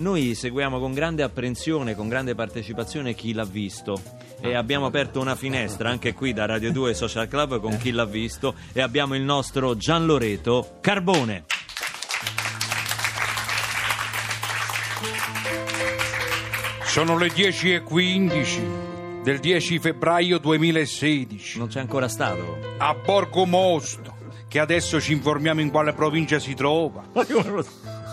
Noi seguiamo con grande apprensione, con grande partecipazione chi l'ha visto. E abbiamo aperto una finestra anche qui da Radio 2 Social Club con chi l'ha visto. E abbiamo il nostro Gian Loreto Carbone. Sono le 10.15 del 10 febbraio 2016 Non c'è ancora stato? a Borgo Mosto, che adesso ci informiamo in quale provincia si trova,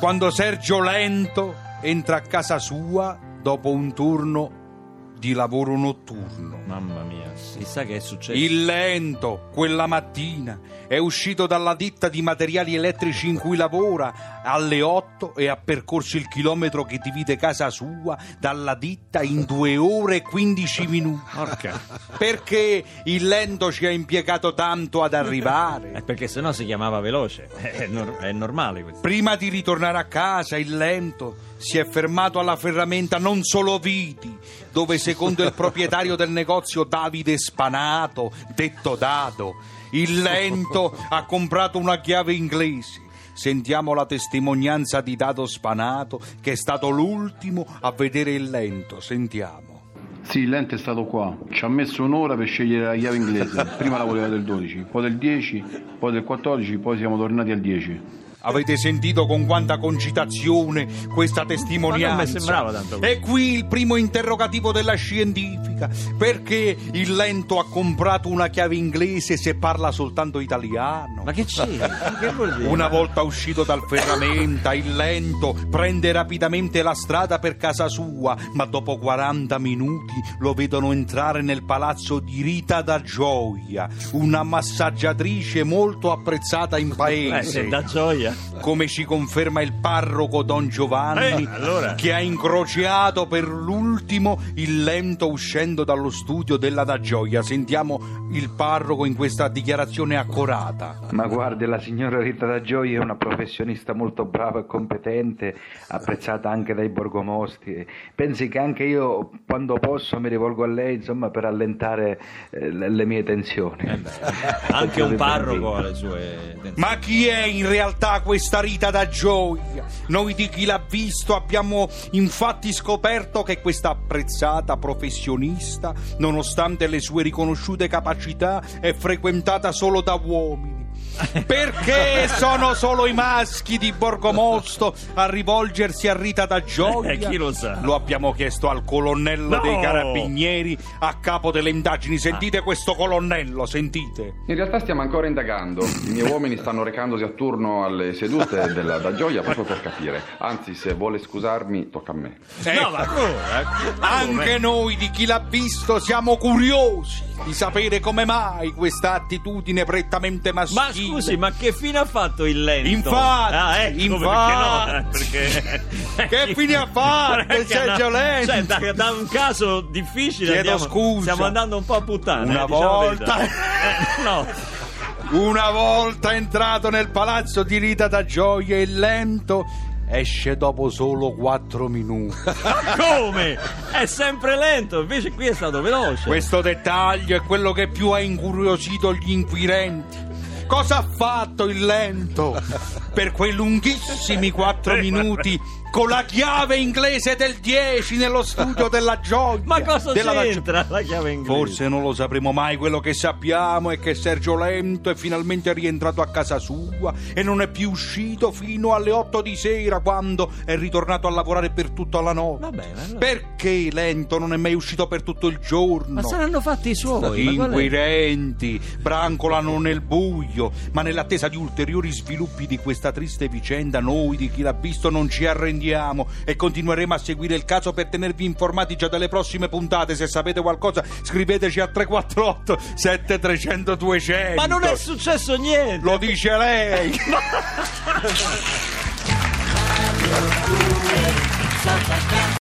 quando Sergio Lento entra a casa sua dopo un turno di lavoro notturno. Mamma mia, chissà che è successo. Il Lento, quella mattina, è uscito dalla ditta di materiali elettrici in cui lavora alle 8 e ha percorso il chilometro che divide casa sua dalla ditta in 2 ore e 15 minuti. Porca. Perché il Lento ci ha impiegato tanto ad Eh, arrivare? perché sennò si chiamava veloce. È, nor- è normale questo. Prima di ritornare a casa, il Lento si è fermato alla ferramenta Non Solo Viti, dove secondo il proprietario del negozio Davide Spanato, detto Dado, il Lento ha comprato una chiave inglese. Sentiamo la testimonianza di Dado Spanato, che è stato l'ultimo a vedere il Lento. Sentiamo. Sì, il lente è stato qua. Ci ha messo un'ora per scegliere la chiave inglese. Prima la voleva del 12, poi del 10, poi del 14, poi siamo tornati al 10. Avete sentito con quanta concitazione questa testimonianza? Ma non mi sembrava tanto così. E qui il primo interrogativo della scientifica. Perché il lento ha comprato una chiave inglese se parla soltanto italiano? Ma che c'è? che vuol dire? Una volta uscito dal ferramenta, il lento prende rapidamente la strada per casa sua, ma dopo 40 minuti lo vedono entrare nel palazzo di Rita da Gioia, una massaggiatrice molto apprezzata in Eh, paese se dà gioia. Come ci conferma il parroco Don Giovanni, Eh, allora. che ha incrociato per l'ultimo il lento uscendo dallo studio della Da Gioia. Sentiamo il parroco in questa dichiarazione accorata. Ma guardi, la signora Rita da Gioia è una professionista molto brava e competente, apprezzata anche dai borgomosti. Pensi che anche io, quando posso, mi rivolgo a lei, insomma, per allentare eh, le, mie tensioni. Eh Anche un parroco ha le sue... Ma chi è in realtà questa Rita da Gioia? Noi di chi l'ha visto abbiamo infatti scoperto che questa apprezzata professionista, nonostante le sue riconosciute capacità, è frequentata solo da uomini. Perché sono solo i maschi di Borgomosto a rivolgersi a Rita da Gioia? Eh, chi lo sa? Lo abbiamo chiesto al colonnello No! dei carabinieri a capo delle indagini. Sentite questo colonnello, sentite. In realtà stiamo ancora indagando. I miei uomini stanno recandosi a turno alle sedute della da gioia proprio per capire. Anzi, se vuole scusarmi, tocca a me. No, ma come? Anche noi di chi l'ha visto siamo curiosi di sapere come mai questa attitudine prettamente Ma scusi, ma che fine ha fatto il lento? Infatti, ah, ecco, infatti. perché no? Perché... Che fine ha fatto il Sergio? Lento? Cioè, da, da un caso difficile Chiedo andiamo- scusa. stiamo andando un po' a puttane. Una eh, diciamo volta- verità. Eh, no. Una volta entrato nel palazzo di Rita da Gioia il lento esce dopo solo quattro minuti. Come? È sempre lento, invece qui è stato veloce. Questo dettaglio è quello che più ha incuriosito gli inquirenti. Cosa ha fatto il lento per quei lunghissimi quattro minuti con la chiave inglese del 10 nello studio della gioia? Ma cosa della c'entra la chiave inglese? Forse non lo sapremo mai, quello che sappiamo è che Sergio Lento è finalmente rientrato a casa sua e non è più uscito fino alle 8 di sera quando è ritornato a lavorare per tutta la notte. Vabbè, ma allora- Perché Lento non è mai uscito per tutto il giorno? Ma saranno fatti i suoi. Inquirenti brancolano nel buio, ma nell'attesa di ulteriori sviluppi di questa triste vicenda, noi di chi l'ha visto non ci arrendiamo e continueremo a seguire il caso per tenervi informati già dalle prossime puntate. Se sapete qualcosa, scriveteci a 348 7300 200. Ma non è successo niente. Lo dice lei!